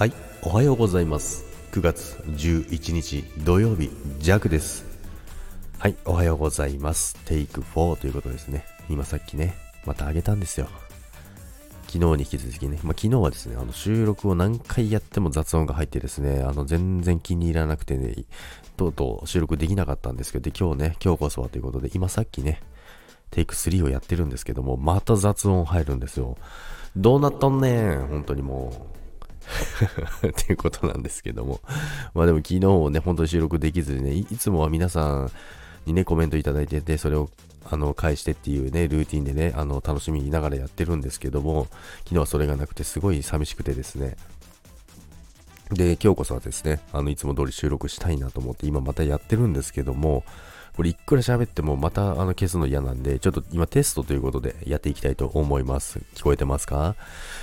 はい、おはようございます。9月11日土曜日、ジャクです。はい、おはようございます。テイク4ということですね。今さっきね、またあげたんですよ。昨日に引き続きね、まあ、昨日はですね、あの収録を何回やっても雑音が入ってですね、あの全然気に入らなくてね、とうとう収録できなかったんですけど、で今日ね、今日こそはということで、今さっきね、テイク3をやってるんですけども、また雑音入るんですよ。どうなっとんねん本当にもう。っていうことなんですけども。まあでも昨日ね、本当に収録できずにね、いつもは皆さんにね、コメントいただいてて、それをあの返してっていうね、ルーティンでね、あの楽しみながらやってるんですけども、昨日はそれがなくてすごい寂しくてですね。で、今日こそはですね、あの、いつも通り収録したいなと思って、今またやってるんですけども、これいくら喋ってもまたあの消すの嫌なんで、ちょっと今テストということでやっていきたいと思います。聞こえてますか？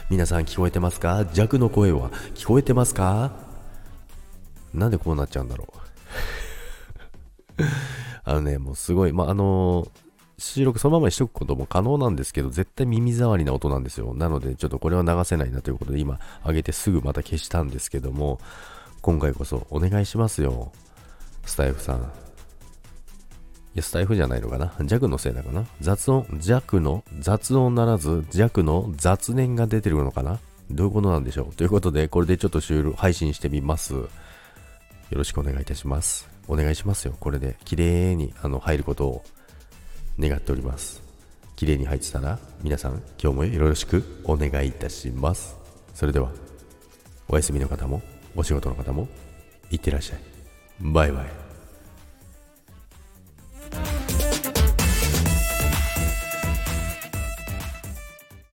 皆さん聞こえてますか？弱の声は聞こえてますか？なんでこうなっちゃうんだろう。あのね、もうすごい、まあ、あの収録そのままにしとくことも可能なんですけど、絶対耳障りな音なんですよ。なので、ちょっとこれは流せないなということで、今、上げてすぐまた消したんですけども、今回こそお願いしますよ。スタイフさん。や、スタイフじゃないのかな？弱のせいだかな？雑音、弱の雑音ならず弱の雑念が出てるのかな？どういうことなんでしょう？ということで、これでちょっと収録、配信してみます。よろしくお願いいたします。お願いしますよ。これで、綺麗にあの入ることを願っております。綺麗に入ってたら、皆さん、今日もよろしくお願いいたします。それでは、お休みの方も、お仕事の方も、いってらっしゃい。バイバイ。